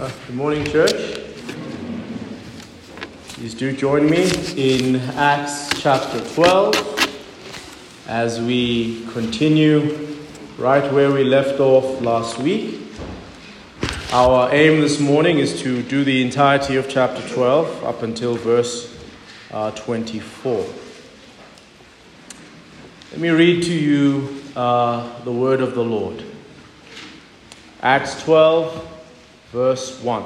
Uh, good morning, church. Please do join me in Acts chapter 12 as we continue right where we left off last week. Our aim this morning is to do the entirety of chapter 12 up until verse uh, 24. Let me read to you uh, the word of the Lord. Acts 12 verse 1.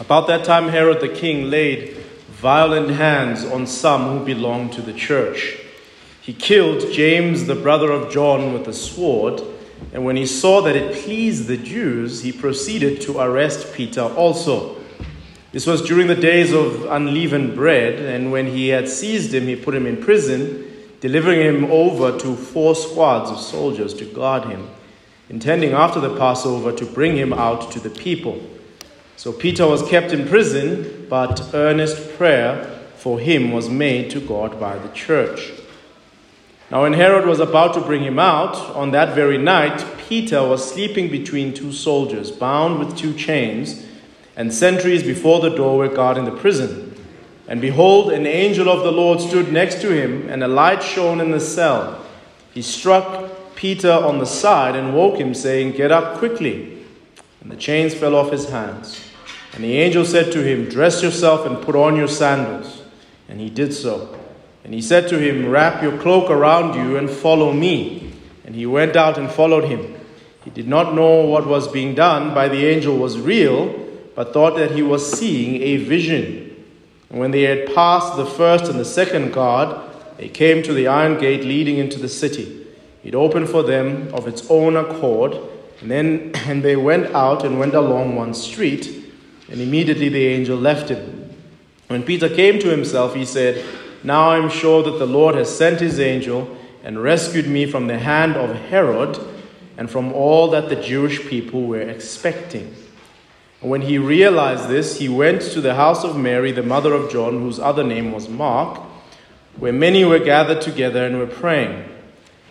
About that time, Herod the king laid violent hands on some who belonged to the church. He killed James, the brother of John, with a sword, and when he saw that it pleased the Jews, he proceeded to arrest Peter also. This was during the days of unleavened bread, and when he had seized him, he put him in prison, delivering him over to four squads of soldiers to guard him intending after the Passover to bring him out to the people. So Peter was kept in prison, but earnest prayer for him was made to God by the church. Now, when Herod was about to bring him out, on that very night, Peter was sleeping between two soldiers, bound with two chains, and sentries before the door were guarding the prison. And behold, an angel of the Lord stood next to him, and a light shone in the cell. He struck Peter on the side and woke him, saying, Get up quickly. And the chains fell off his hands. And the angel said to him, Dress yourself and put on your sandals. And he did so. And he said to him, Wrap your cloak around you and follow me. And he went out and followed him. He did not know what was being done by the angel was real, but thought that he was seeing a vision. And when they had passed the first and the second guard, they came to the iron gate leading into the city. It opened for them of its own accord, and then and they went out and went along one street, and immediately the angel left him. When Peter came to himself, he said, Now I am sure that the Lord has sent his angel and rescued me from the hand of Herod and from all that the Jewish people were expecting. And when he realized this, he went to the house of Mary, the mother of John, whose other name was Mark, where many were gathered together and were praying.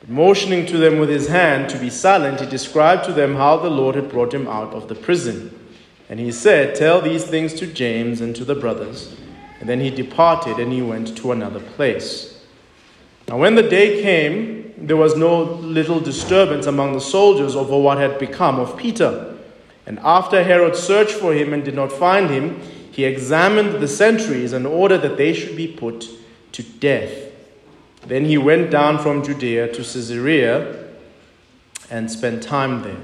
But motioning to them with his hand to be silent, he described to them how the Lord had brought him out of the prison. And he said, Tell these things to James and to the brothers. And then he departed and he went to another place. Now, when the day came, there was no little disturbance among the soldiers over what had become of Peter. And after Herod searched for him and did not find him, he examined the sentries and ordered that they should be put to death. Then he went down from Judea to Caesarea and spent time there.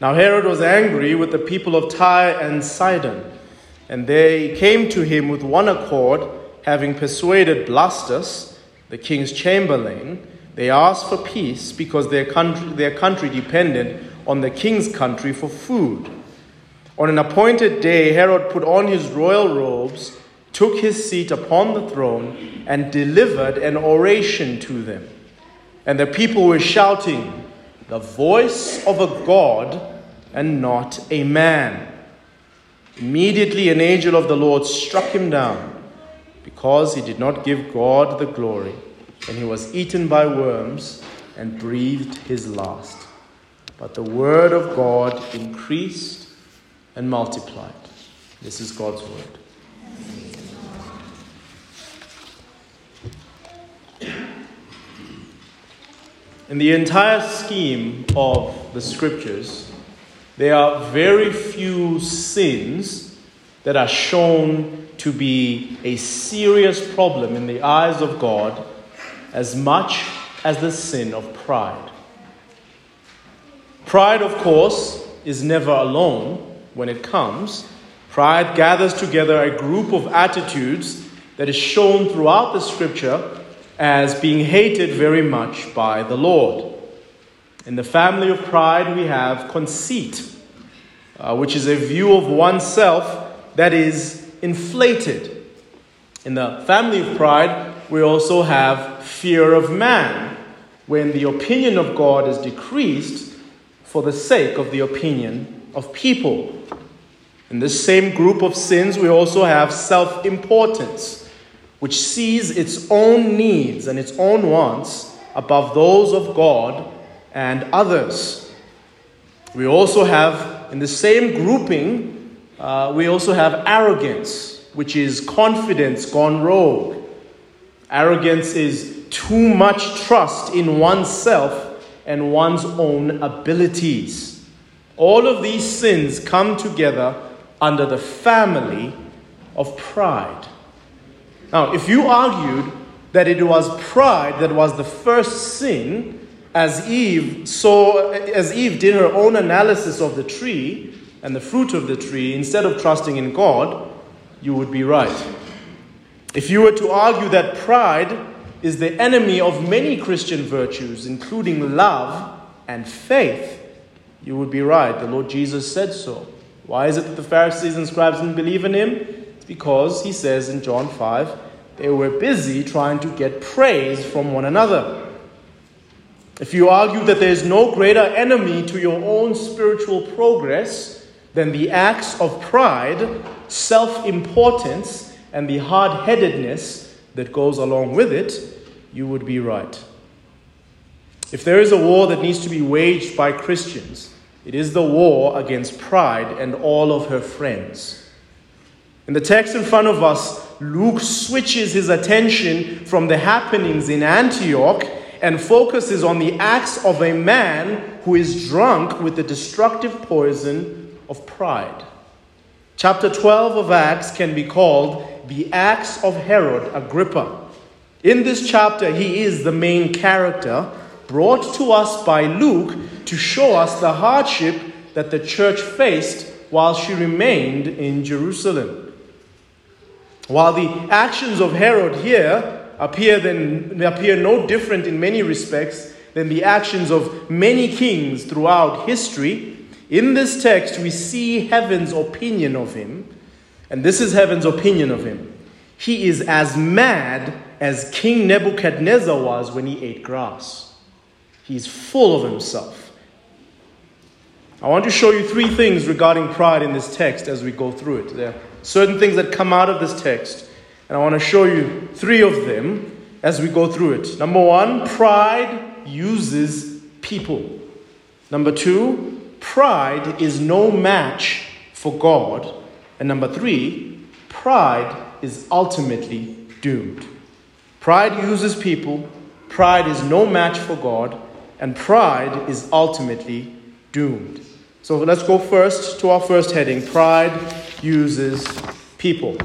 Now Herod was angry with the people of Tyre and Sidon, and they came to him with one accord, having persuaded Blastus, the king's chamberlain. They asked for peace because their country, their country depended on the king's country for food. On an appointed day, Herod put on his royal robes took his seat upon the throne, and delivered an oration to them. And the people were shouting, The voice of a God and not a man. Immediately, an angel of the Lord struck him down because he did not give God the glory, and he was eaten by worms and breathed his last. But the word of God increased and multiplied. This is God's word. In the entire scheme of the scriptures, there are very few sins that are shown to be a serious problem in the eyes of God as much as the sin of pride. Pride, of course, is never alone when it comes. Pride gathers together a group of attitudes that is shown throughout the scripture as being hated very much by the Lord. In the family of pride, we have conceit, uh, which is a view of oneself that is inflated. In the family of pride, we also have fear of man, when the opinion of God is decreased for the sake of the opinion of people. In this same group of sins, we also have self importance, which sees its own needs and its own wants above those of God and others. We also have, in the same grouping, uh, we also have arrogance, which is confidence gone rogue. Arrogance is too much trust in oneself and one's own abilities. All of these sins come together under the family of pride. Now, if you argued that it was pride that was the first sin, as Eve saw, as Eve did her own analysis of the tree and the fruit of the tree, instead of trusting in God, you would be right. If you were to argue that pride is the enemy of many Christian virtues, including love and faith, you would be right. The Lord Jesus said so. Why is it that the Pharisees and scribes didn't believe in him? Because he says in John 5 they were busy trying to get praise from one another. If you argue that there is no greater enemy to your own spiritual progress than the acts of pride, self importance, and the hard headedness that goes along with it, you would be right. If there is a war that needs to be waged by Christians, it is the war against pride and all of her friends. In the text in front of us, Luke switches his attention from the happenings in Antioch and focuses on the acts of a man who is drunk with the destructive poison of pride. Chapter 12 of Acts can be called the Acts of Herod Agrippa. In this chapter, he is the main character brought to us by Luke to show us the hardship that the church faced while she remained in Jerusalem. While the actions of Herod here appear, then, appear no different in many respects than the actions of many kings throughout history, in this text we see heaven's opinion of him. And this is heaven's opinion of him. He is as mad as King Nebuchadnezzar was when he ate grass. He's full of himself. I want to show you three things regarding pride in this text as we go through it. There certain things that come out of this text, and I want to show you three of them as we go through it. Number one, pride uses people. Number two, pride is no match for God. And number three, pride is ultimately doomed. Pride uses people, pride is no match for God, and pride is ultimately doomed. So let's go first to our first heading Pride uses people.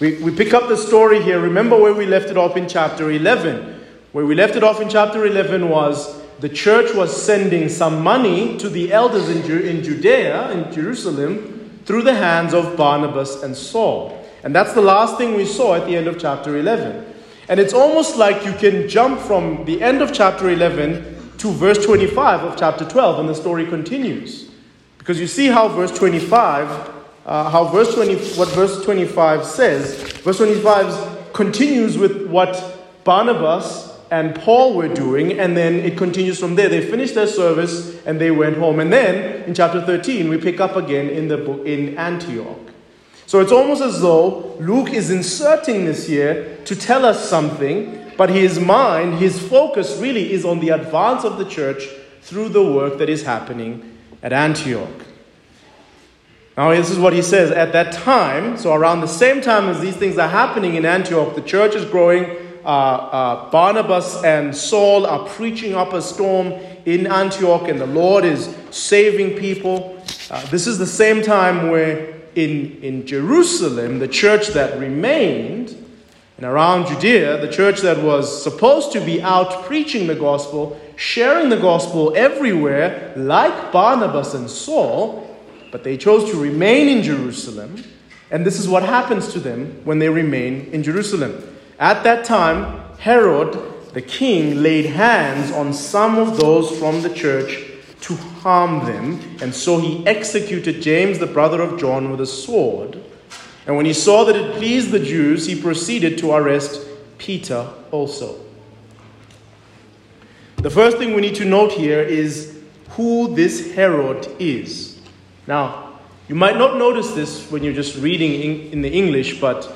We, we pick up the story here. Remember where we left it off in chapter 11. Where we left it off in chapter 11 was the church was sending some money to the elders in, Ju- in Judea, in Jerusalem, through the hands of Barnabas and Saul. And that's the last thing we saw at the end of chapter 11. And it's almost like you can jump from the end of chapter 11 to verse 25 of chapter 12, and the story continues. Because you see how verse 25, uh, how verse 20, what verse 25 says. Verse 25 continues with what Barnabas and Paul were doing, and then it continues from there. They finished their service and they went home. And then in chapter 13, we pick up again in the book in Antioch. So it's almost as though Luke is inserting this here to tell us something, but his mind, his focus really is on the advance of the church through the work that is happening at Antioch. Now, this is what he says. At that time, so around the same time as these things are happening in Antioch, the church is growing. Uh, uh, Barnabas and Saul are preaching up a storm in Antioch, and the Lord is saving people. Uh, this is the same time where in, in Jerusalem, the church that remained, and around Judea, the church that was supposed to be out preaching the gospel, sharing the gospel everywhere, like Barnabas and Saul, but they chose to remain in Jerusalem. And this is what happens to them when they remain in Jerusalem. At that time, Herod, the king, laid hands on some of those from the church to harm them, and so he executed James, the brother of John, with a sword. And when he saw that it pleased the Jews, he proceeded to arrest Peter also. The first thing we need to note here is who this Herod is. Now, you might not notice this when you're just reading in the English, but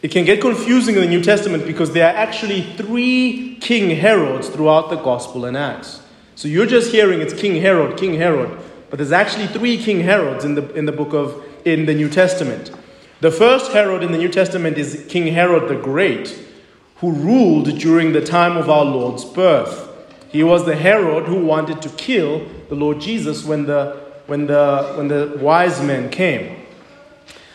it can get confusing in the New Testament because there are actually three King Herods throughout the Gospel and Acts. So you're just hearing it's King Herod, King Herod, but there's actually three King Herods in the, in the book of, in the New Testament. The first Herod in the New Testament is King Herod the Great, who ruled during the time of our Lord's birth. He was the Herod who wanted to kill the Lord Jesus when the, when the, when the wise men came.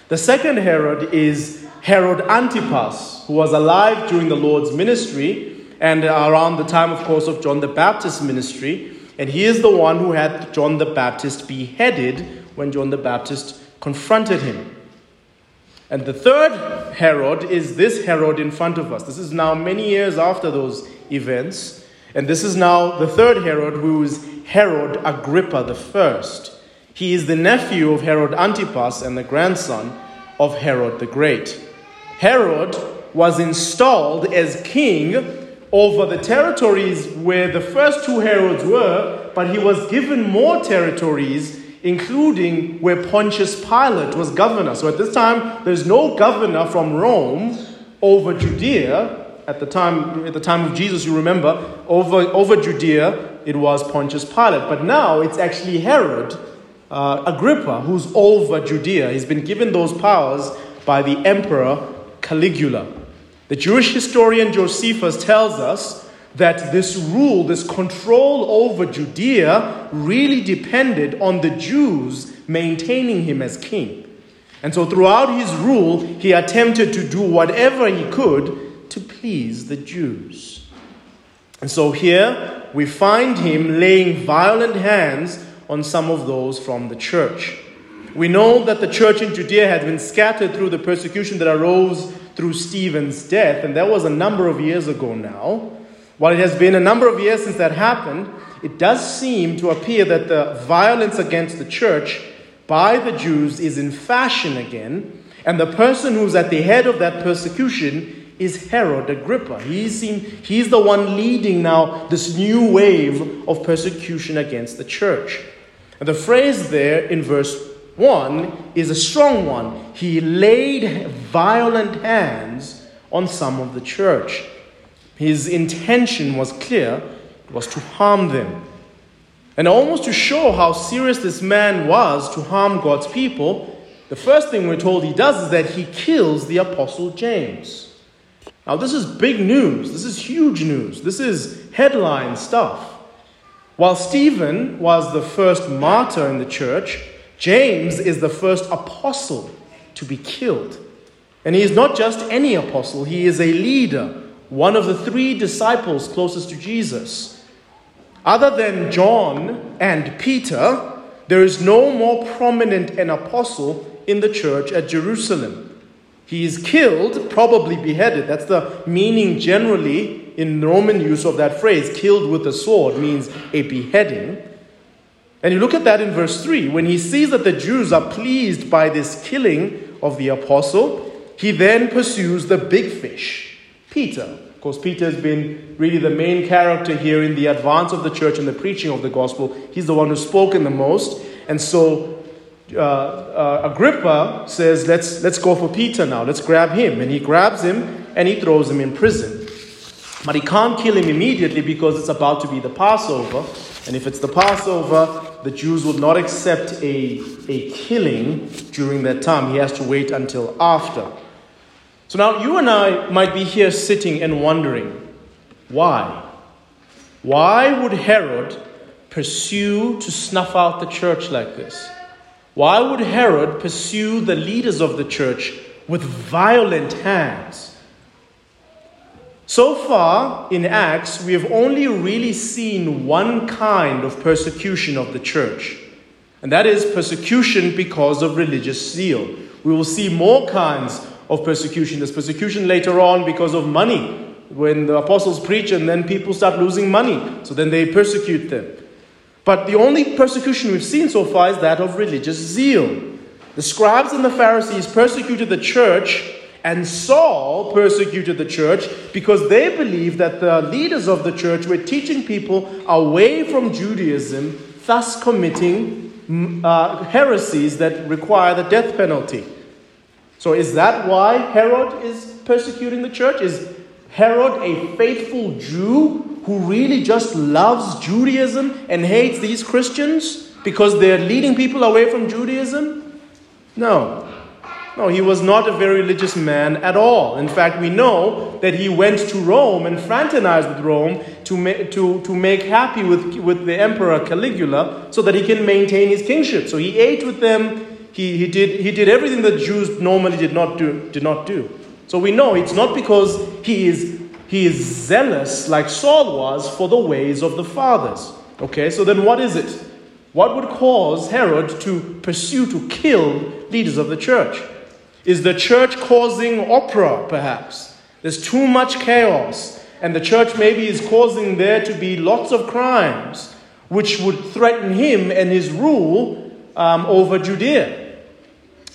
The second Herod is Herod Antipas, who was alive during the Lord's ministry and around the time, of course, of John the Baptist's ministry. And he is the one who had John the Baptist beheaded when John the Baptist confronted him. And the third Herod is this Herod in front of us. This is now many years after those events. And this is now the third Herod, who is Herod Agrippa the first. He is the nephew of Herod Antipas and the grandson of Herod the Great. Herod was installed as king over the territories where the first two Herods were, but he was given more territories, including where Pontius Pilate was governor. So at this time, there's no governor from Rome over Judea. At the time, at the time of Jesus, you remember, over, over Judea, it was Pontius Pilate. But now it's actually Herod uh, Agrippa who's over Judea. He's been given those powers by the emperor Caligula. The Jewish historian Josephus tells us that this rule, this control over Judea, really depended on the Jews maintaining him as king. And so throughout his rule, he attempted to do whatever he could to please the Jews. And so here we find him laying violent hands on some of those from the church. We know that the church in Judea had been scattered through the persecution that arose through Stephen's death, and that was a number of years ago now. While it has been a number of years since that happened, it does seem to appear that the violence against the church by the Jews is in fashion again, and the person who's at the head of that persecution is Herod Agrippa. He seem, he's the one leading now this new wave of persecution against the church. And the phrase there in verse 1 is a strong one. He laid violent hands on some of the church. His intention was clear, it was to harm them. And almost to show how serious this man was to harm God's people, the first thing we're told he does is that he kills the apostle James. Now, this is big news. This is huge news. This is headline stuff. While Stephen was the first martyr in the church, James is the first apostle to be killed. And he is not just any apostle, he is a leader, one of the three disciples closest to Jesus. Other than John and Peter, there is no more prominent an apostle in the church at Jerusalem. He is killed, probably beheaded. That's the meaning generally in Roman use of that phrase, killed with a sword, means a beheading. And you look at that in verse 3. When he sees that the Jews are pleased by this killing of the apostle, he then pursues the big fish, Peter. Of course, Peter has been really the main character here in the advance of the church and the preaching of the gospel. He's the one who's spoken the most. And so uh, uh, Agrippa says, let's, let's go for Peter now. Let's grab him. And he grabs him and he throws him in prison. But he can't kill him immediately because it's about to be the Passover. And if it's the Passover, the Jews would not accept a, a killing during that time. He has to wait until after. So now you and I might be here sitting and wondering why? Why would Herod pursue to snuff out the church like this? Why would Herod pursue the leaders of the church with violent hands? So far in Acts, we have only really seen one kind of persecution of the church, and that is persecution because of religious zeal. We will see more kinds of persecution. There's persecution later on because of money, when the apostles preach and then people start losing money, so then they persecute them. But the only persecution we've seen so far is that of religious zeal. The scribes and the Pharisees persecuted the church, and Saul persecuted the church because they believed that the leaders of the church were teaching people away from Judaism, thus committing mm, uh, heresies that require the death penalty. So, is that why Herod is persecuting the church? Is Herod a faithful Jew who really just loves Judaism and hates these Christians because they're leading people away from Judaism? No. No, he was not a very religious man at all. In fact, we know that he went to Rome and fraternized with Rome to, ma- to, to make happy with, with the emperor Caligula so that he can maintain his kingship. So he ate with them, he, he, did, he did everything that Jews normally did not do. Did not do. So we know it's not because he is, he is zealous like Saul was for the ways of the fathers. Okay, so then what is it? What would cause Herod to pursue, to kill leaders of the church? Is the church causing opera, perhaps? There's too much chaos, and the church maybe is causing there to be lots of crimes which would threaten him and his rule um, over Judea.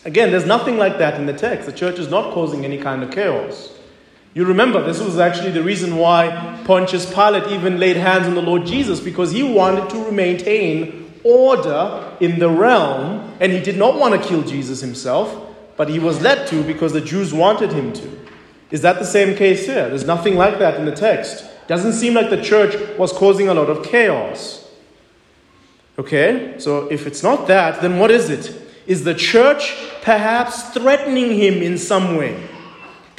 Again, there's nothing like that in the text. The church is not causing any kind of chaos. You remember, this was actually the reason why Pontius Pilate even laid hands on the Lord Jesus, because he wanted to maintain order in the realm, and he did not want to kill Jesus himself, but he was led to because the Jews wanted him to. Is that the same case here? There's nothing like that in the text. Doesn't seem like the church was causing a lot of chaos. Okay, so if it's not that, then what is it? Is the church perhaps threatening him in some way?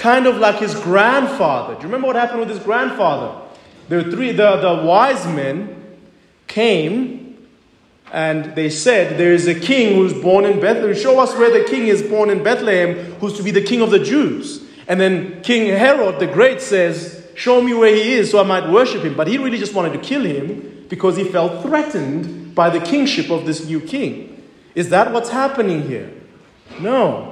Kind of like his grandfather. Do you remember what happened with his grandfather? The three, the, the wise men came and they said, There is a king who's born in Bethlehem. Show us where the king is born in Bethlehem, who's to be the king of the Jews. And then King Herod the Great says, Show me where he is so I might worship him. But he really just wanted to kill him because he felt threatened by the kingship of this new king. Is that what's happening here? No.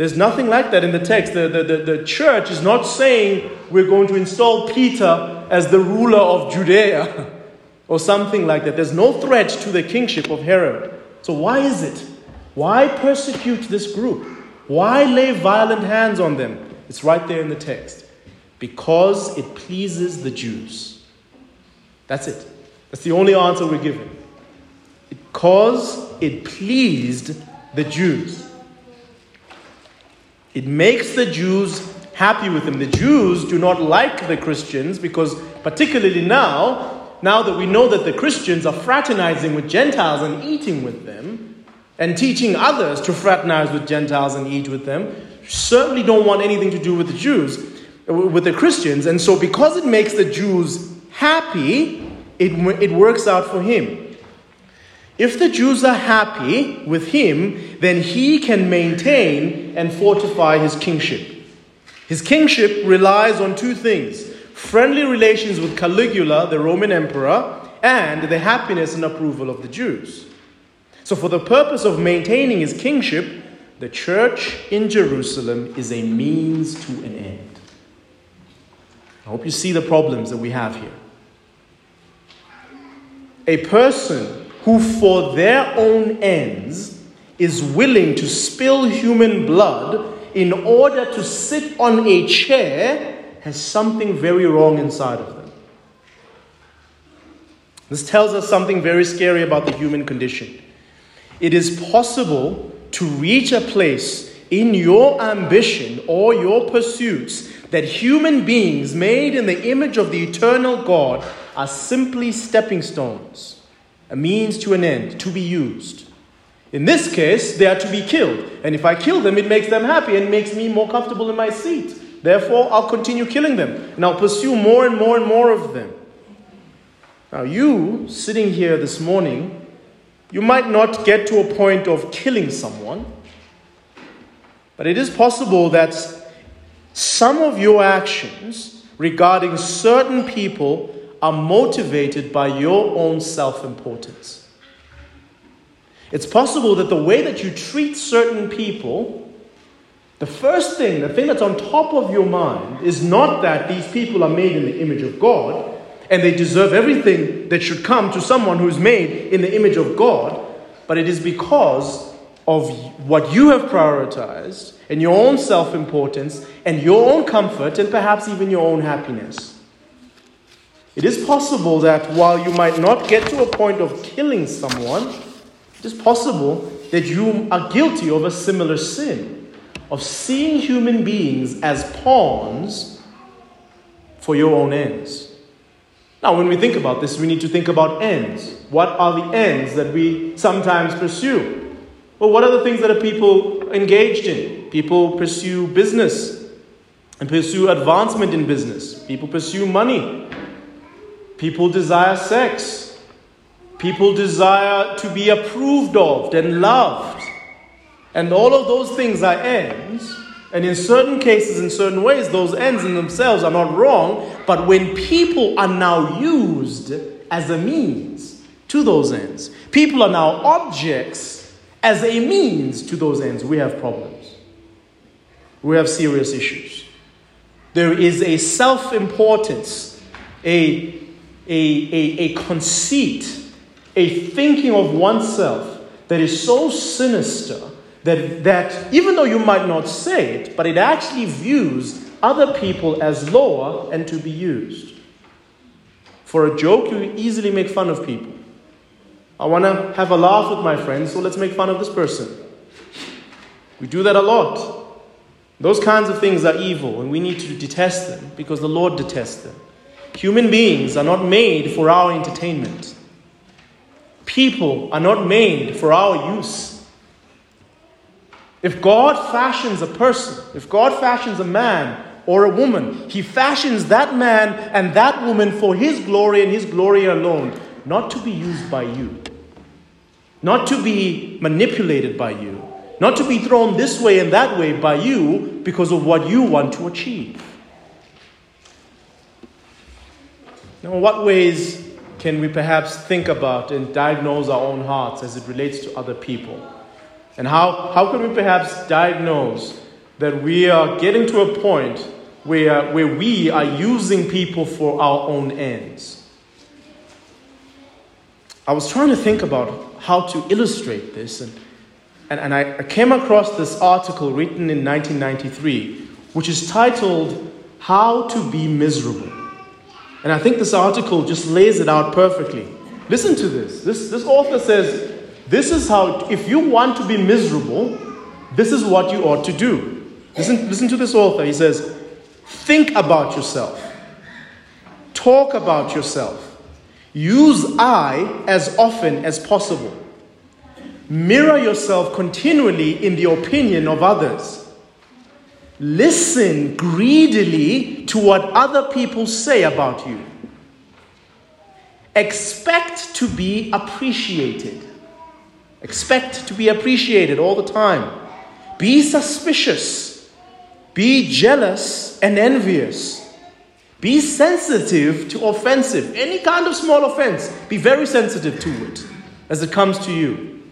There's nothing like that in the text. The, the, the, the, church is not saying we're going to install Peter as the ruler of Judea or something like that. There's no threat to the kingship of Herod. So, why is it? Why persecute this group? Why lay violent hands on them? It's right there in the text. Because it pleases the Jews. That's it. That's the only answer we're given. Because it pleased the Jews. It makes the Jews happy with him. The Jews do not like the Christians because, particularly now, now that we know that the Christians are fraternizing with Gentiles and eating with them, and teaching others to fraternize with Gentiles and eat with them, certainly don't want anything to do with the Jews, with the Christians. And so, because it makes the Jews happy, it, it works out for him. If the Jews are happy with him, then he can maintain and fortify his kingship. His kingship relies on two things friendly relations with Caligula, the Roman emperor, and the happiness and approval of the Jews. So, for the purpose of maintaining his kingship, the church in Jerusalem is a means to an end. I hope you see the problems that we have here. A person who, for their own ends, is willing to spill human blood in order to sit on a chair has something very wrong inside of them. This tells us something very scary about the human condition. It is possible to reach a place in your ambition or your pursuits that human beings made in the image of the eternal God are simply stepping stones a means to an end, to be used. In this case, they are to be killed. And if I kill them, it makes them happy and makes me more comfortable in my seat. Therefore, I'll continue killing them and I'll pursue more and more and more of them. Now, you sitting here this morning, you might not get to a point of killing someone, but it is possible that some of your actions regarding certain people are motivated by your own self importance. It's possible that the way that you treat certain people, the first thing, the thing that's on top of your mind, is not that these people are made in the image of God and they deserve everything that should come to someone who's made in the image of God, but it is because of what you have prioritized and your own self importance and your own comfort and perhaps even your own happiness. It is possible that while you might not get to a point of killing someone, it is possible that you are guilty of a similar sin of seeing human beings as pawns for your own ends. Now, when we think about this, we need to think about ends. What are the ends that we sometimes pursue? Well, what are the things that are people engaged in? People pursue business and pursue advancement in business. People pursue money. People desire sex. People desire to be approved of and loved. And all of those things are ends. And in certain cases, in certain ways, those ends in themselves are not wrong. But when people are now used as a means to those ends, people are now objects as a means to those ends, we have problems. We have serious issues. There is a self importance, a a, a, a conceit, a thinking of oneself that is so sinister that, that even though you might not say it, but it actually views other people as lower and to be used. For a joke, you easily make fun of people. I want to have a laugh with my friends, so let's make fun of this person. We do that a lot. Those kinds of things are evil, and we need to detest them because the Lord detests them. Human beings are not made for our entertainment. People are not made for our use. If God fashions a person, if God fashions a man or a woman, He fashions that man and that woman for His glory and His glory alone, not to be used by you, not to be manipulated by you, not to be thrown this way and that way by you because of what you want to achieve. Now, what ways can we perhaps think about and diagnose our own hearts as it relates to other people? And how, how can we perhaps diagnose that we are getting to a point where, where we are using people for our own ends? I was trying to think about how to illustrate this, and, and, and I, I came across this article written in 1993, which is titled How to Be Miserable. And I think this article just lays it out perfectly. Listen to this. This, this author says, This is how, if you want to be miserable, this is what you ought to do. Listen, listen to this author. He says, Think about yourself, talk about yourself, use I as often as possible, mirror yourself continually in the opinion of others. Listen greedily to what other people say about you. Expect to be appreciated. Expect to be appreciated all the time. Be suspicious. Be jealous and envious. Be sensitive to offensive. Any kind of small offense, be very sensitive to it as it comes to you.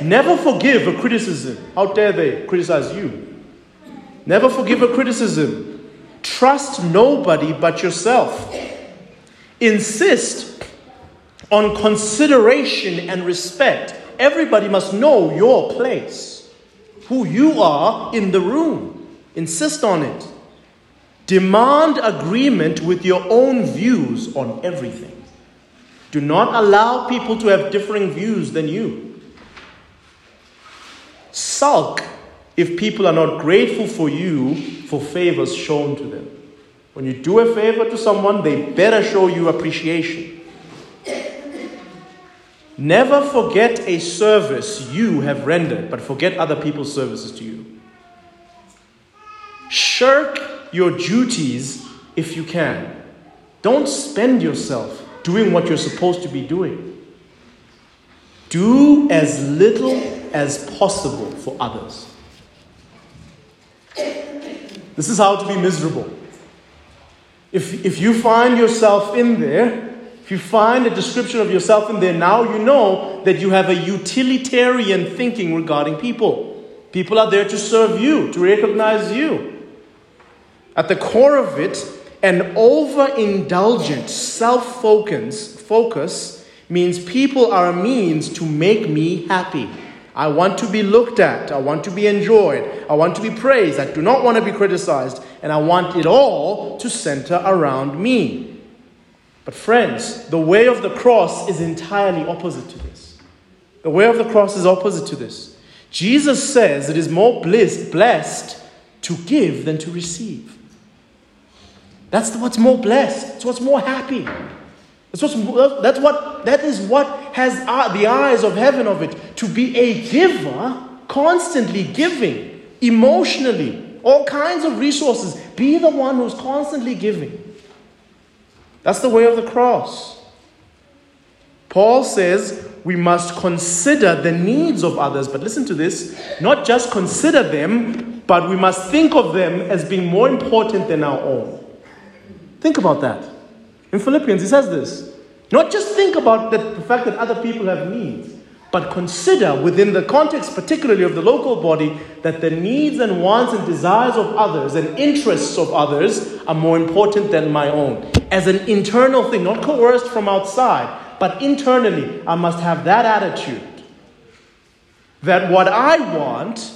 Never forgive a criticism. How dare they criticize you? Never forgive a criticism. Trust nobody but yourself. Insist on consideration and respect. Everybody must know your place, who you are in the room. Insist on it. Demand agreement with your own views on everything. Do not allow people to have differing views than you. Sulk if people are not grateful for you for favors shown to them. When you do a favor to someone, they better show you appreciation. Never forget a service you have rendered, but forget other people's services to you. Shirk your duties if you can. Don't spend yourself doing what you're supposed to be doing. Do as little as possible for others. This is how to be miserable. If, if you find yourself in there, if you find a description of yourself in there, now you know that you have a utilitarian thinking regarding people. People are there to serve you, to recognize you. At the core of it, an overindulgent self focus means people are a means to make me happy. I want to be looked at. I want to be enjoyed. I want to be praised. I do not want to be criticized. And I want it all to center around me. But, friends, the way of the cross is entirely opposite to this. The way of the cross is opposite to this. Jesus says it is more blessed, blessed to give than to receive. That's what's more blessed. It's what's more happy. That's, what's, that's what, that is what has uh, the eyes of heaven of it. To be a giver, constantly giving, emotionally, all kinds of resources. Be the one who's constantly giving. That's the way of the cross. Paul says we must consider the needs of others, but listen to this not just consider them, but we must think of them as being more important than our own. Think about that. In Philippians, he says this. Not just think about the, fact that other people have needs, but consider within the context, particularly of the local body, that the needs and wants and desires of others and interests of others are more important than my own. As an internal thing, not coerced from outside, but internally, I must have that attitude that what I want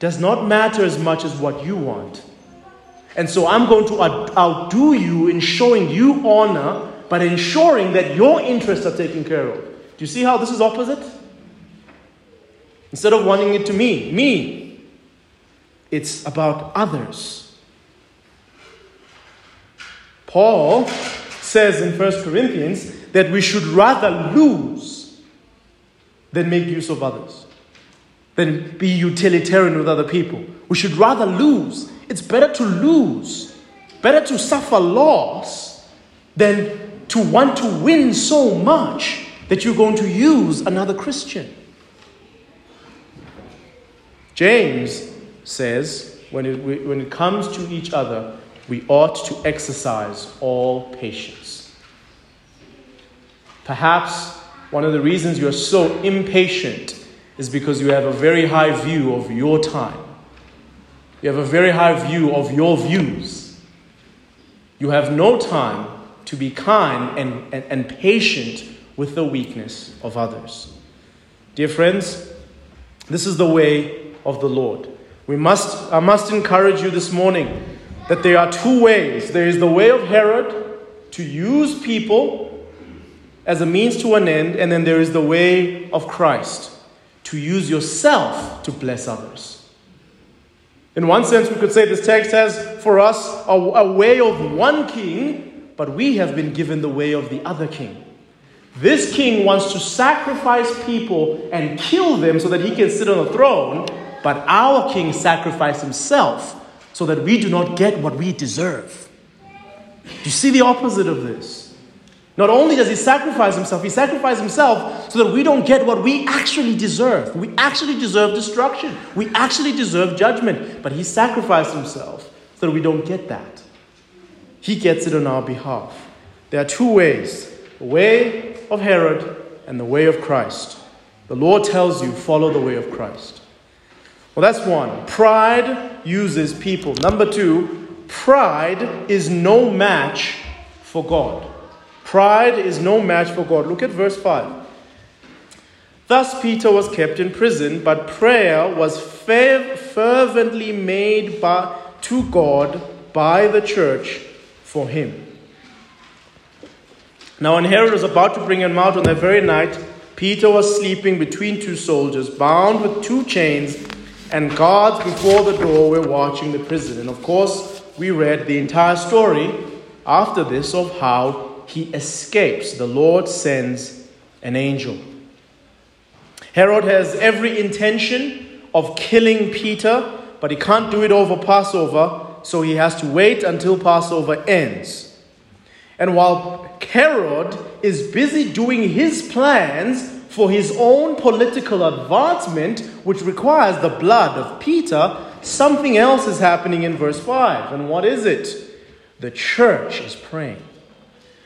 does not matter as much as what you want. And so I'm going to outdo you in showing you honor, but ensuring that your interests are taken care of. Do you see how this is opposite? Instead of wanting it to me, me, it's about others. Paul says in 1 Corinthians that we should rather lose than make use of others, than be utilitarian with other people. We should rather lose it's better to lose, better to suffer loss than to want to win so much that you're going to use another Christian. James says when it, when it comes to each other, we ought to exercise all patience. Perhaps one of the reasons you're so impatient is because you have a very high view of your time. You have a very high view of your views. You have no time to be kind and, and, and patient with the weakness of others. Dear friends, this is the way of the Lord. We must, I must encourage you this morning that there are two ways. There is the way of Herod to use people as a means to an end, and then there is the way of Christ to use yourself to bless others. In one sense, we could say this text has for us a, a, way of one king, but we have been given the way of the other king. This king wants to sacrifice people and kill them so that he can sit on the throne, but our king sacrificed himself so that we do not get what we deserve. Do you see the opposite of this. Not only does he sacrifice himself, he sacrificed himself so that we don't get what we actually deserve. We actually deserve destruction. We actually deserve judgment. But he sacrificed himself so that we don't get that. He gets it on our behalf. There are two ways the way of Herod and the way of Christ. The Lord tells you, follow the way of Christ. Well, that's one. Pride uses people. Number two, pride is no match for God. Pride is no match for God. Look at verse 5. Thus Peter was kept in prison, but prayer was fervently made by, to God by the church for him. Now, when Herod was about to bring him out on that very night, Peter was sleeping between two soldiers, bound with two chains, and guards before the door were watching the prison. And of course, we read the entire story after this of how he escapes. The Lord sends an angel. Herod has every intention of killing Peter, but he can't do it over Passover, so he has to wait until Passover ends. And while Herod is busy doing his plans for his own political advancement, which requires the blood of Peter, something else is happening in verse 5. And what is it? The church is praying.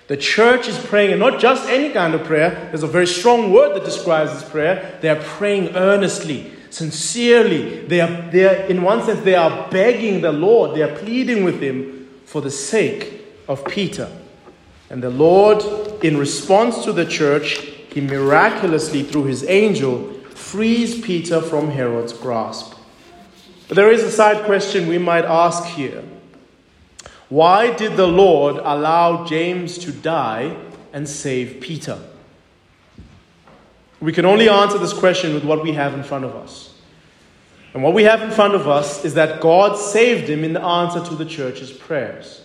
The church is praying, and not just any kind of prayer. There's a very strong word that describes this prayer. They are praying earnestly, sincerely. They are, they are, in one sense, they are begging the Lord, they are pleading with Him for the sake of Peter. And the Lord, in response to the church, He miraculously, through His angel, frees Peter from Herod's grasp. But there is a side question we might ask here. Why did the Lord allow James to die and save Peter? We can only answer this question with what we have in front of us. And what we have in front of us is that God saved him in the answer to the church's prayers.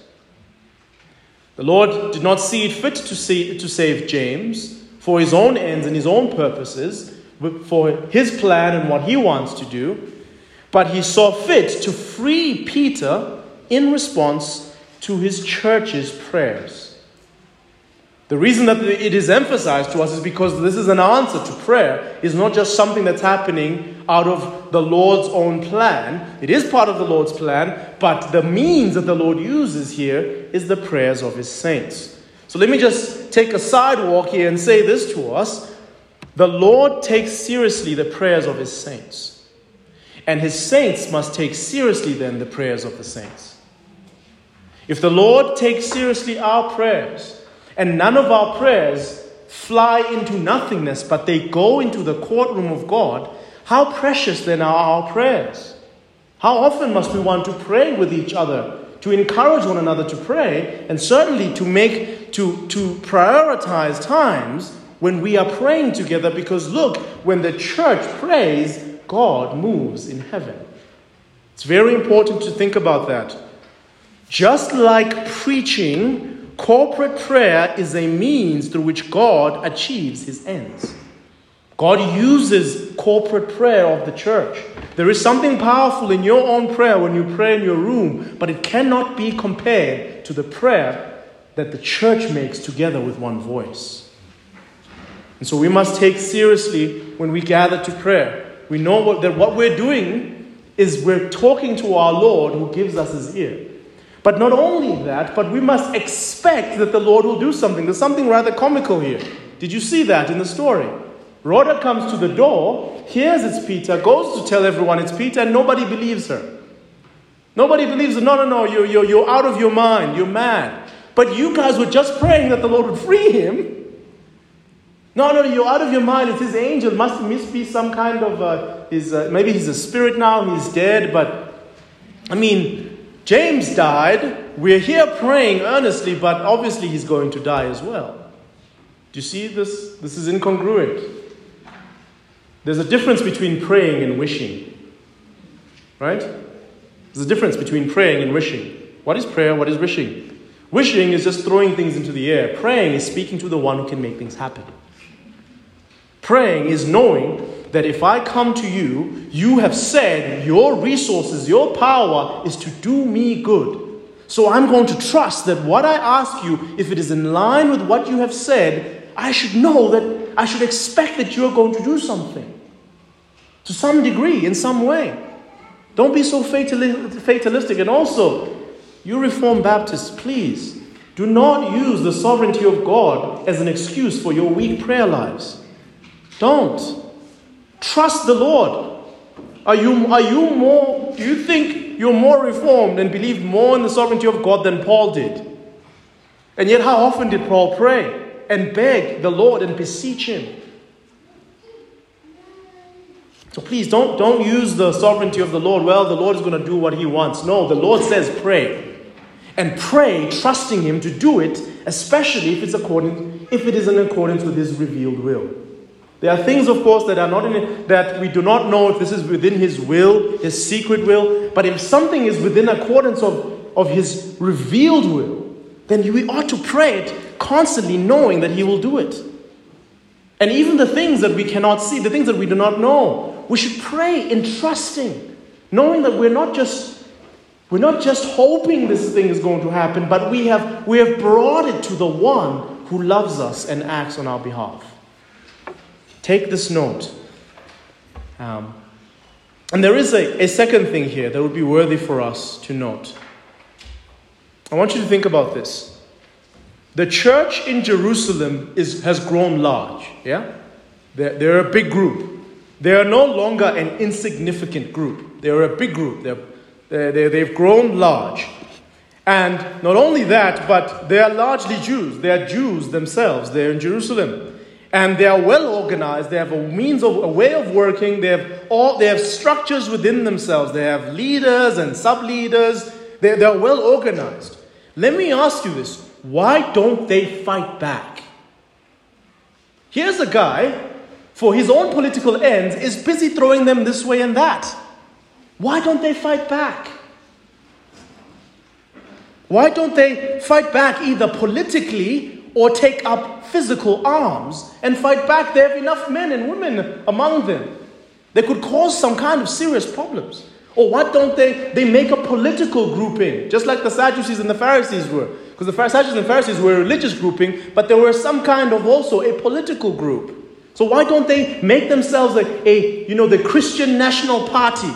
The Lord did not see it fit to, see, to save James for his own ends and his own purposes, for his plan and what he wants to do, but he saw fit to free Peter in response to his church's prayers. The reason that it is emphasized to us is because this is an answer to prayer. It's not just something that's happening out of the Lord's own plan. It is part of the Lord's plan, but the means that the Lord uses here is the prayers of his saints. So let me just take a sidewalk here and say this to us. The Lord takes seriously the prayers of his saints. And his saints must take seriously then the prayers of the saints. If the Lord takes seriously our prayers, and none of our prayers fly into nothingness, but they go into the courtroom of God. How precious then are our prayers? How often must we want to pray with each other, to encourage one another to pray, and certainly to make, to, to prioritize times when we are praying together? Because look, when the church prays, God moves in heaven. It's very important to think about that. Just like preaching corporate prayer is a means through which God achieves his ends. God uses corporate prayer of the church. There is something powerful in your own prayer when you pray in your room, but it cannot be compared to the prayer that the church makes together with one voice. And so we must take seriously when we gather to prayer. We know what, that what we're doing is we're talking to our Lord who gives us his ear. But not only that, but we must expect that the Lord will do something. There's something rather comical here. Did you see that in the story? Rhoda comes to the door, hears it's Peter, goes to tell everyone it's Peter, and nobody believes her. Nobody believes her. No, no, no, you're, you're, you're out of your mind. You're mad. But you guys were just praying that the Lord would free him. No, no, you're out of your mind. It's his angel. Must be some kind of, uh, his, uh, maybe he's a spirit now, he's dead, but I mean, James died. We're here praying earnestly, but obviously he's going to die as well. Do you see this? This is incongruent. There's a difference between praying and wishing. Right? There's a difference between praying and wishing. What is prayer? What is wishing? Wishing is just throwing things into the air. Praying is speaking to the one who can make things happen. Praying is knowing that if I come to you, you have said your resources, your power is to do me good. So I'm going to trust that what I ask you, if it is in line with what you have said, I should know that I should expect that you're going to do something. To some degree, in some way. Don't be so fatalistic. And also, you Reformed Baptists, please do not use the sovereignty of God as an excuse for your weak prayer lives. Don't. Trust the Lord. Are you, are you more, do you think you're more reformed and believe more in the sovereignty of God than Paul did? And yet, how often did Paul pray and beg the Lord and beseech Him? So please don't, don't use the sovereignty of the Lord. Well, the Lord is going to do what He wants. No, the Lord says pray. And pray, trusting Him to do it, especially if it's according, if it is in accordance with His revealed will. There are things, of course, that are not in it, that we do not know if this is within His will, His secret will. But if something is within accordance of, of His revealed will, then we ought to pray it constantly, knowing that He will do it. And even the things that we cannot see, the things that we do not know, we should pray in trusting, knowing that we're not just we're not just hoping this thing is going to happen, but we have we have brought it to the one who loves us and acts on our behalf. Take this note. Um, and there is a, a second thing here that would be worthy for us to note. I want you to think about this. The church in Jerusalem is, has grown large, yeah? They're, they're a big group. They are no longer an insignificant group. They're a big group. They're, they're, they've grown large. And not only that, but they are largely Jews. They are Jews themselves. They're in Jerusalem. and they are well organized. They have a means of a way of working. They have all they have structures within themselves. They have leaders and sub leaders. They, they are well organized. Let me ask you this: Why don't they fight back? Here's a guy, for his own political ends, is busy throwing them this way and that. Why don't they fight back? Why don't they fight back either politically or take up physical arms and fight back. They have enough men and women among them. They could cause some kind of serious problems. Or why don't they, they make a political grouping, just like the Sadducees and the Pharisees were? Because the Sadducees and Pharisees were a religious grouping, but there were some kind of also a political group. So why don't they make themselves a, a you know, the Christian national party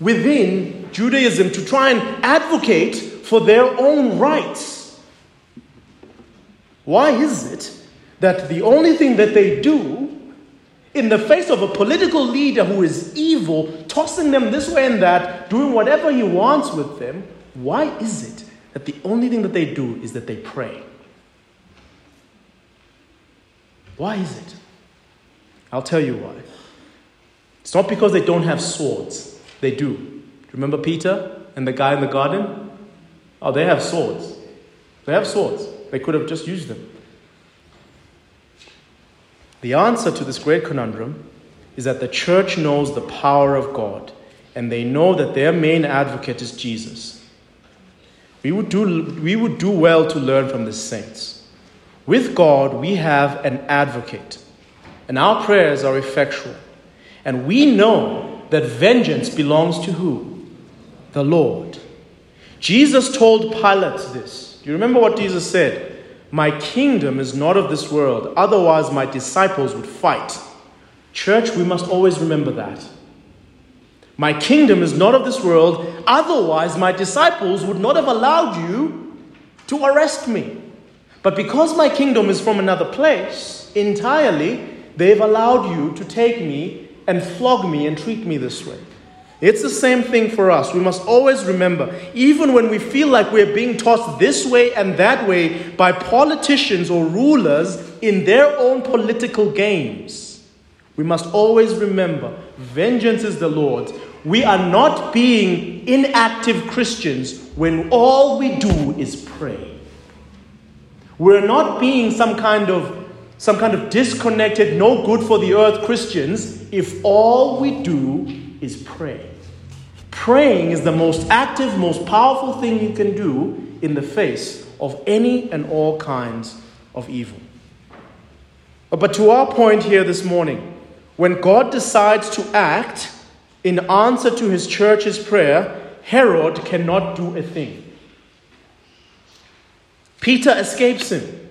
within Judaism to try and advocate for their own rights? Why is it that the only thing that they do in the face of a political leader who is evil, tossing them this way and that, doing whatever he wants with them, why is it that the only thing that they do is that they pray? Why is it? I'll tell you why. It's not because they don't have swords. They do. Remember Peter and the guy in the garden? Oh, they have swords. They have swords. They could have just used them. The answer to this great conundrum is that the church knows the power of God and they know that their main advocate is Jesus. We would do, we would do well to learn from the saints. With God, we have an advocate, and our prayers are effectual. And we know that vengeance belongs to who? The Lord. Jesus told Pilate this. Do you remember what Jesus said? My kingdom is not of this world, otherwise, my disciples would fight. Church, we must always remember that. My kingdom is not of this world, otherwise, my disciples would not have allowed you to arrest me. But because my kingdom is from another place entirely, they've allowed you to take me and flog me and treat me this way. It's the same thing for us. We must always remember, even when we feel like we're being tossed this way and that way by politicians or rulers in their own political games, we must always remember vengeance is the Lord's. We are not being inactive Christians when all we do is pray. We're not being some kind of some kind of disconnected, no good for the earth Christians if all we do is pray. Praying is the most active, most powerful thing you can do in the face of any and all kinds of evil. Uh, but to our point here this morning, when God decides to act in answer to his church's prayer, Herod cannot do a thing. Peter escapes him.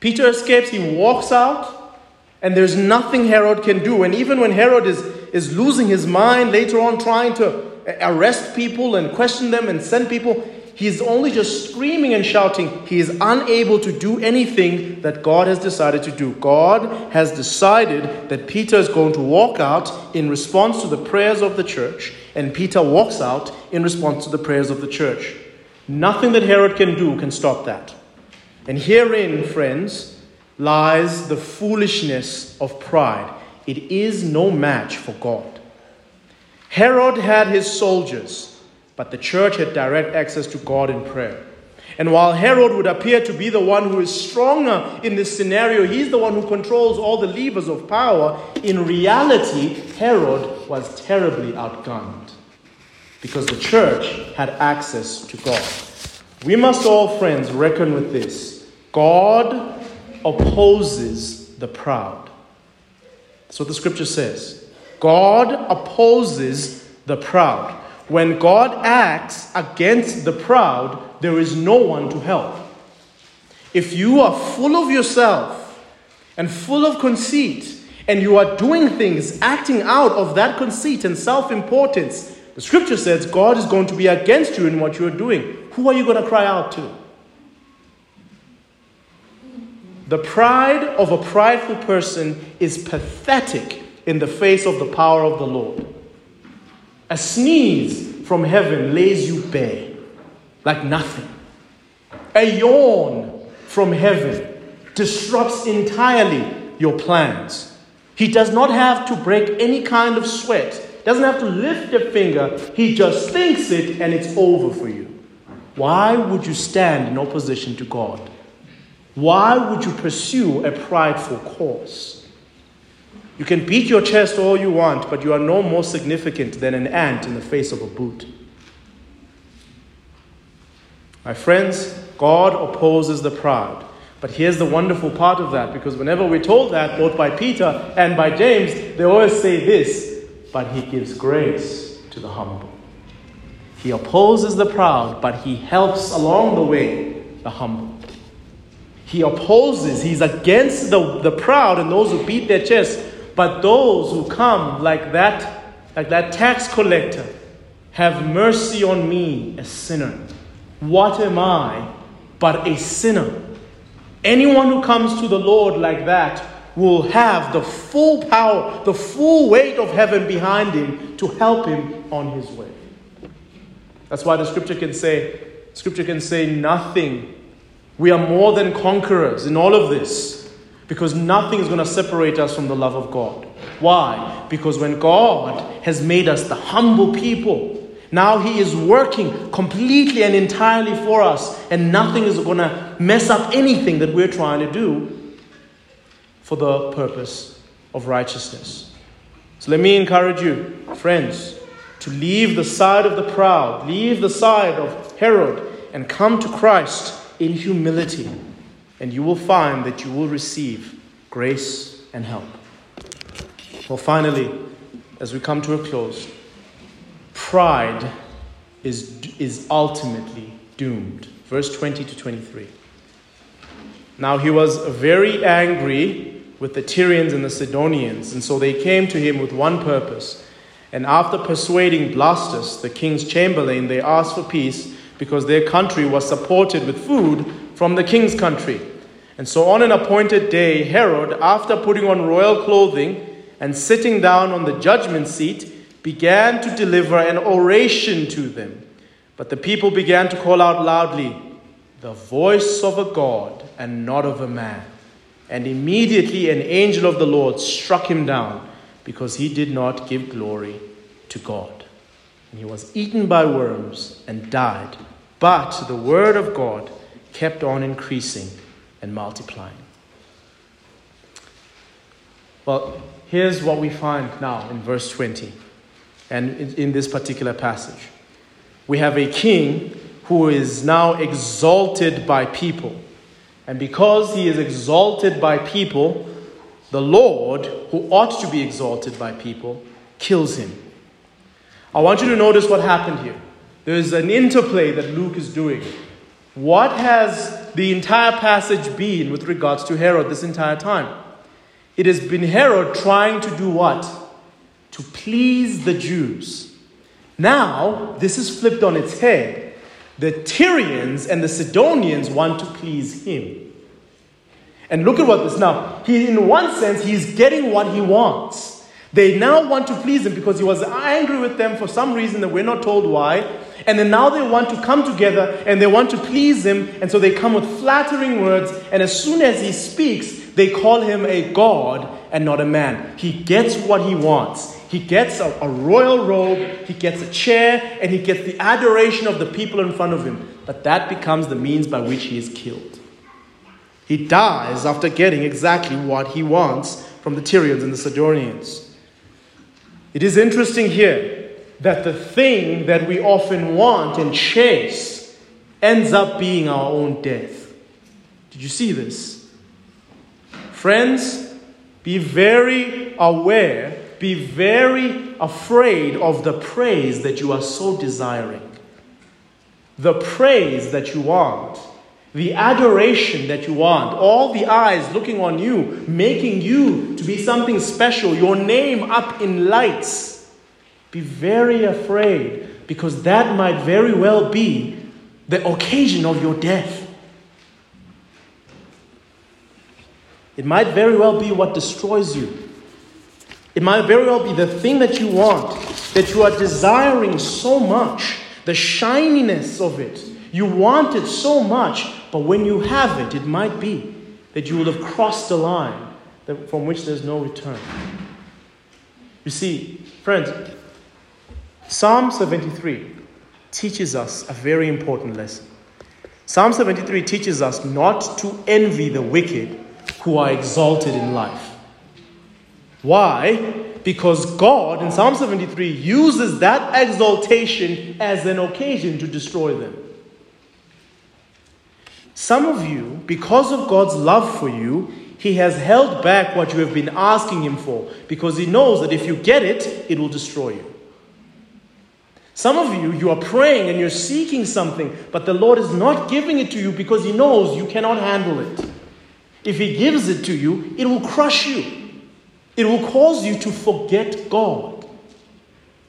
Peter escapes, he walks out, and there's nothing Herod can do. And even when Herod is, is losing his mind later on, trying to arrest people and question them and send people. He's only just screaming and shouting. He is unable to do anything that God has decided to do. God has decided that Peter is going to walk out in response to the prayers of the church, and Peter walks out in response to the prayers of the church. Nothing that Herod can do can stop that. And herein, friends, lies the foolishness of pride. It is no match for God. Herod had his soldiers, but the church had direct access to God in prayer. And while Herod would appear to be the one who is stronger in this scenario, he's the one who controls all the levers of power. In reality, Herod was terribly outgunned because the church had access to God. We must all, friends, reckon with this God opposes the proud. That's what the scripture says. God opposes the proud. When God acts against the proud, there is no one to help. If you are full of yourself and full of conceit, and you are doing things, acting out of that conceit and self importance, the scripture says God is going to be against you in what you are doing. Who are you going to cry out to? The pride of a prideful person is pathetic in the face of the power of the Lord. A sneeze from heaven lays you bare like nothing. A yawn from heaven disrupts entirely your plans. He does not have to break any kind of sweat, doesn't have to lift a finger. He just thinks it and it's over for you. Why would you stand in opposition to God? Why would you pursue a prideful cause? You can beat your chest all you want, but you are no more significant than an ant in the face of a boot. My friends, God opposes the proud. But here's the wonderful part of that, because whenever we're told that, both by Peter and by James, they always say this but he gives grace to the humble. He opposes the proud, but he helps along the way the humble. He opposes, he's against the, the proud and those who beat their chest, but those who come like that, like that tax collector, have mercy on me, a sinner. What am I but a sinner? Anyone who comes to the Lord like that will have the full power, the full weight of heaven behind him to help him on his way. That's why the scripture can say, scripture can say nothing. We are more than conquerors in all of this because nothing is going to separate us from the love of God. Why? Because when God has made us the humble people, now He is working completely and entirely for us, and nothing is going to mess up anything that we're trying to do for the purpose of righteousness. So let me encourage you, friends, to leave the side of the proud, leave the side of Herod, and come to Christ in humility, and you will find that you will receive grace and help. Well, finally, as we come to a close, pride is, is ultimately doomed. Verse 20 to 23. Now he was very angry with the Tyrians and the Sidonians, and so they came to him with one purpose. And after persuading Blastus, the king's chamberlain, they asked for peace because their country was supported with food from the king's country. And so on an appointed day, Herod, after putting on royal clothing and sitting down on the judgment seat, began to deliver an oration to them. But the people began to call out loudly, The voice of a God and not of a man. And immediately an angel of the Lord struck him down because he did not give glory to God. And he was eaten by worms and died. But the word of God kept on increasing and multiplying. Well, here's what we find now in verse 20 and in this particular passage. We have a king who is now exalted by people. And because he is exalted by people, the Lord, who ought to be exalted by people, kills him. I want you to notice what happened here. There's an interplay that Luke is doing. What has the entire passage been with regards to Herod this entire time? It has been Herod trying to do what? to please the Jews. Now, this is flipped on its head. The Tyrians and the Sidonians want to please him. And look at what this now. He, in one sense, he's getting what he wants. They now want to please him because he was angry with them for some reason that we're not told why. And then now they want to come together and they want to please him. And so they come with flattering words. And as soon as he speaks, they call him a god and not a man. He gets what he wants. He gets a, a, royal robe, he gets a chair, and he gets the adoration of the people in front of him. But that becomes the means by which he is killed. He dies after getting exactly what he wants from the Tyrians and the Sidonians. It is interesting here that the thing that we often want and chase ends up being our own death. Did you see this? Friends, be very aware be very afraid of the praise that you are so desiring. The praise that you want, the adoration that you want, all the eyes looking on you, making you to be something special, your name up in lights. Be very afraid because that might very well be the occasion of your death. It might very well be what destroys you. It might very well be the thing that you want, that you are desiring so much, the shininess of it. You want it so much, but when you have it, it might be that you will have crossed the line, from which there's no return. You see, friends, Psalm 73 teaches us a very important lesson. Psalm 73 teaches us not to envy the wicked who are exalted in life. Why? Because God in Psalm 73 uses that exaltation as an occasion to destroy them. Some of you, because of God's love for you, He has held back what you have been asking Him for because He knows that if you get it, it will destroy you. Some of you, you are praying and you're seeking something, but the Lord is not giving it to you because He knows you cannot handle it. If He gives it to you, it will crush you. It will cause you to forget God.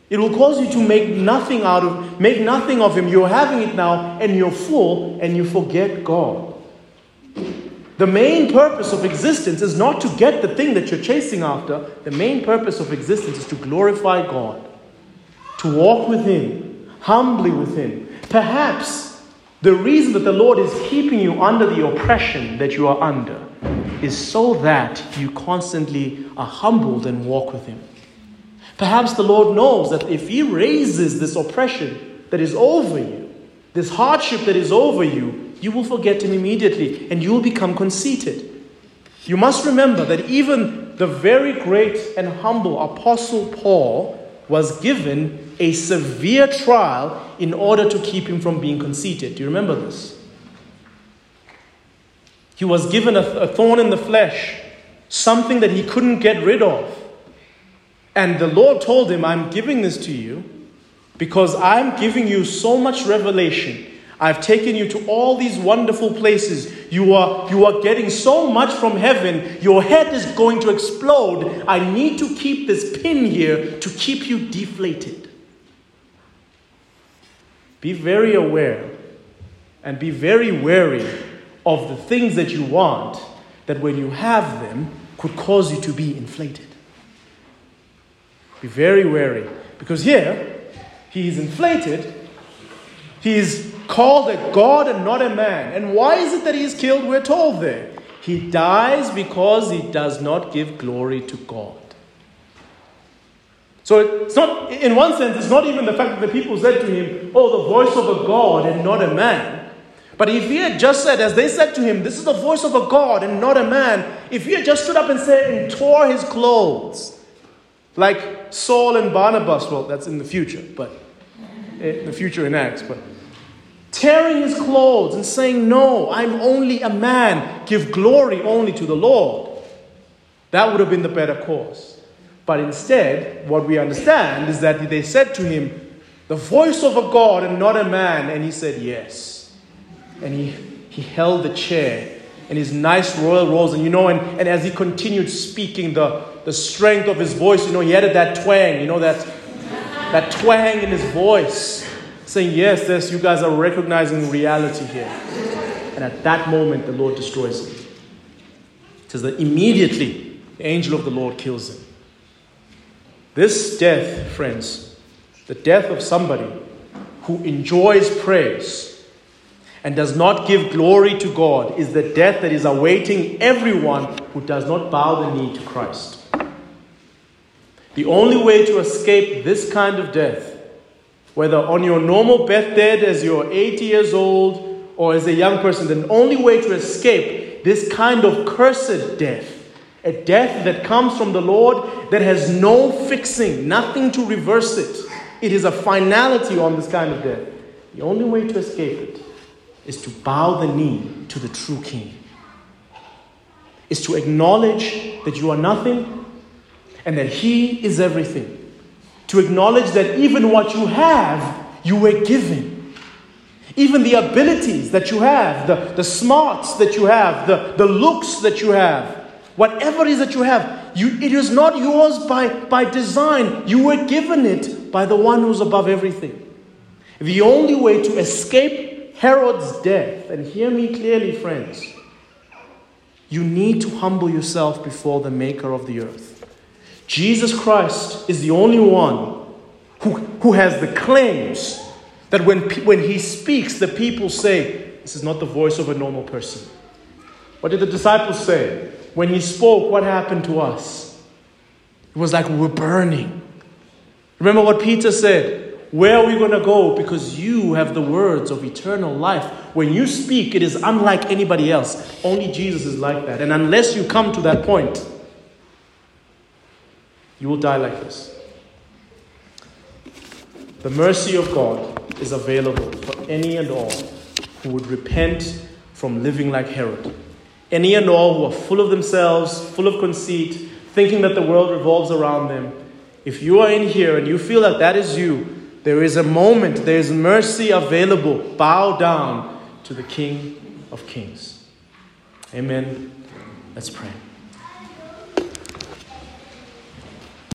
It will cause you to make nothing out of make nothing of him. You're having it now and you're full and you forget God. The main purpose of existence is not to get the thing that you're chasing after. The main purpose of existence is to glorify God, to walk with him, humbly with him. Perhaps the reason that the Lord is keeping you under the oppression that you are under is so that you constantly are humbled and walk with him. Perhaps the Lord knows that if He raises this oppression that is over you, this hardship that is over you, you will forget Him immediately and you will become conceited. You must remember that even the very great and humble Apostle Paul was given a severe trial in order to keep him from being conceited. Do you remember this? He was given a, a thorn in the flesh, something that he couldn't get rid of. And the Lord told him, I'm giving this to you because I'm giving you so much revelation. I've taken you to all these wonderful places. You are, you are getting so much from heaven. Your head is going to explode. I need to keep this pin here to keep you deflated. Be very aware and be very wary of the things that you want that when you have them could cause you to be inflated. Be very wary. Because here, he is inflated. He is called a God and not a man. And why is it that he is killed? We're told there. He dies because he does not give glory to God. So it's not, in one sense, it's not even the fact that the people said to him, Oh, the voice of a God and not a man. But if he had just said, as they said to him, This is the voice of a God and not a man, if he had just stood up and said and tore his clothes, like Saul and Barnabas, well, that's in the future, but in the future in Acts, but tearing his clothes and saying, No, I'm only a man, give glory only to the Lord. That would have been the better course. But instead, what we understand is that they said to him, The voice of a God and not a man. And he said, Yes. And he, he held the chair and his nice royal robes. And you know, and, and as he continued speaking, the, the strength of his voice, you know, he added that twang, you know, that, that twang in his voice, saying, Yes, yes, you guys are recognizing reality here. And at that moment, the Lord destroys him. It says that immediately the angel of the Lord kills him. This death, friends, the death of somebody who enjoys praise and does not give glory to God, is the death that is awaiting everyone who does not bow the knee to Christ. The only way to escape this kind of death, whether on your normal deathbed as you're 80 years old or as a young person, the only way to escape this kind of cursed death, a death that comes from the Lord that has no fixing, nothing to reverse it. It is a finality on this kind of death. The only way to escape it is to bow the knee to the true King, is to acknowledge that you are nothing and that He is everything. To acknowledge that even what you have, you were given. Even the abilities that you have, the, the smarts that you have, the, the looks that you have, whatever it is that you have, you, it is not yours by, by design. You were given it by the one who's above everything. The only way to escape Herod's death, and hear me clearly, friends, you need to humble yourself before the maker of the earth. Jesus Christ is the only one who, who has the claims that when, when he speaks, the people say, This is not the voice of a normal person. What did the disciples say? When he spoke, what happened to us? It was like we were burning. Remember what Peter said? Where are we going to go? Because you have the words of eternal life. When you speak, it is unlike anybody else. Only Jesus is like that. And unless you come to that point, you will die like this. The mercy of God is available for any and all who would repent from living like Herod. Any and all who are full of themselves, full of conceit, thinking that the world revolves around them. If you are in here and you feel that that is you, there is a moment, there is mercy available. Bow down to the King of Kings. Amen. Let's pray.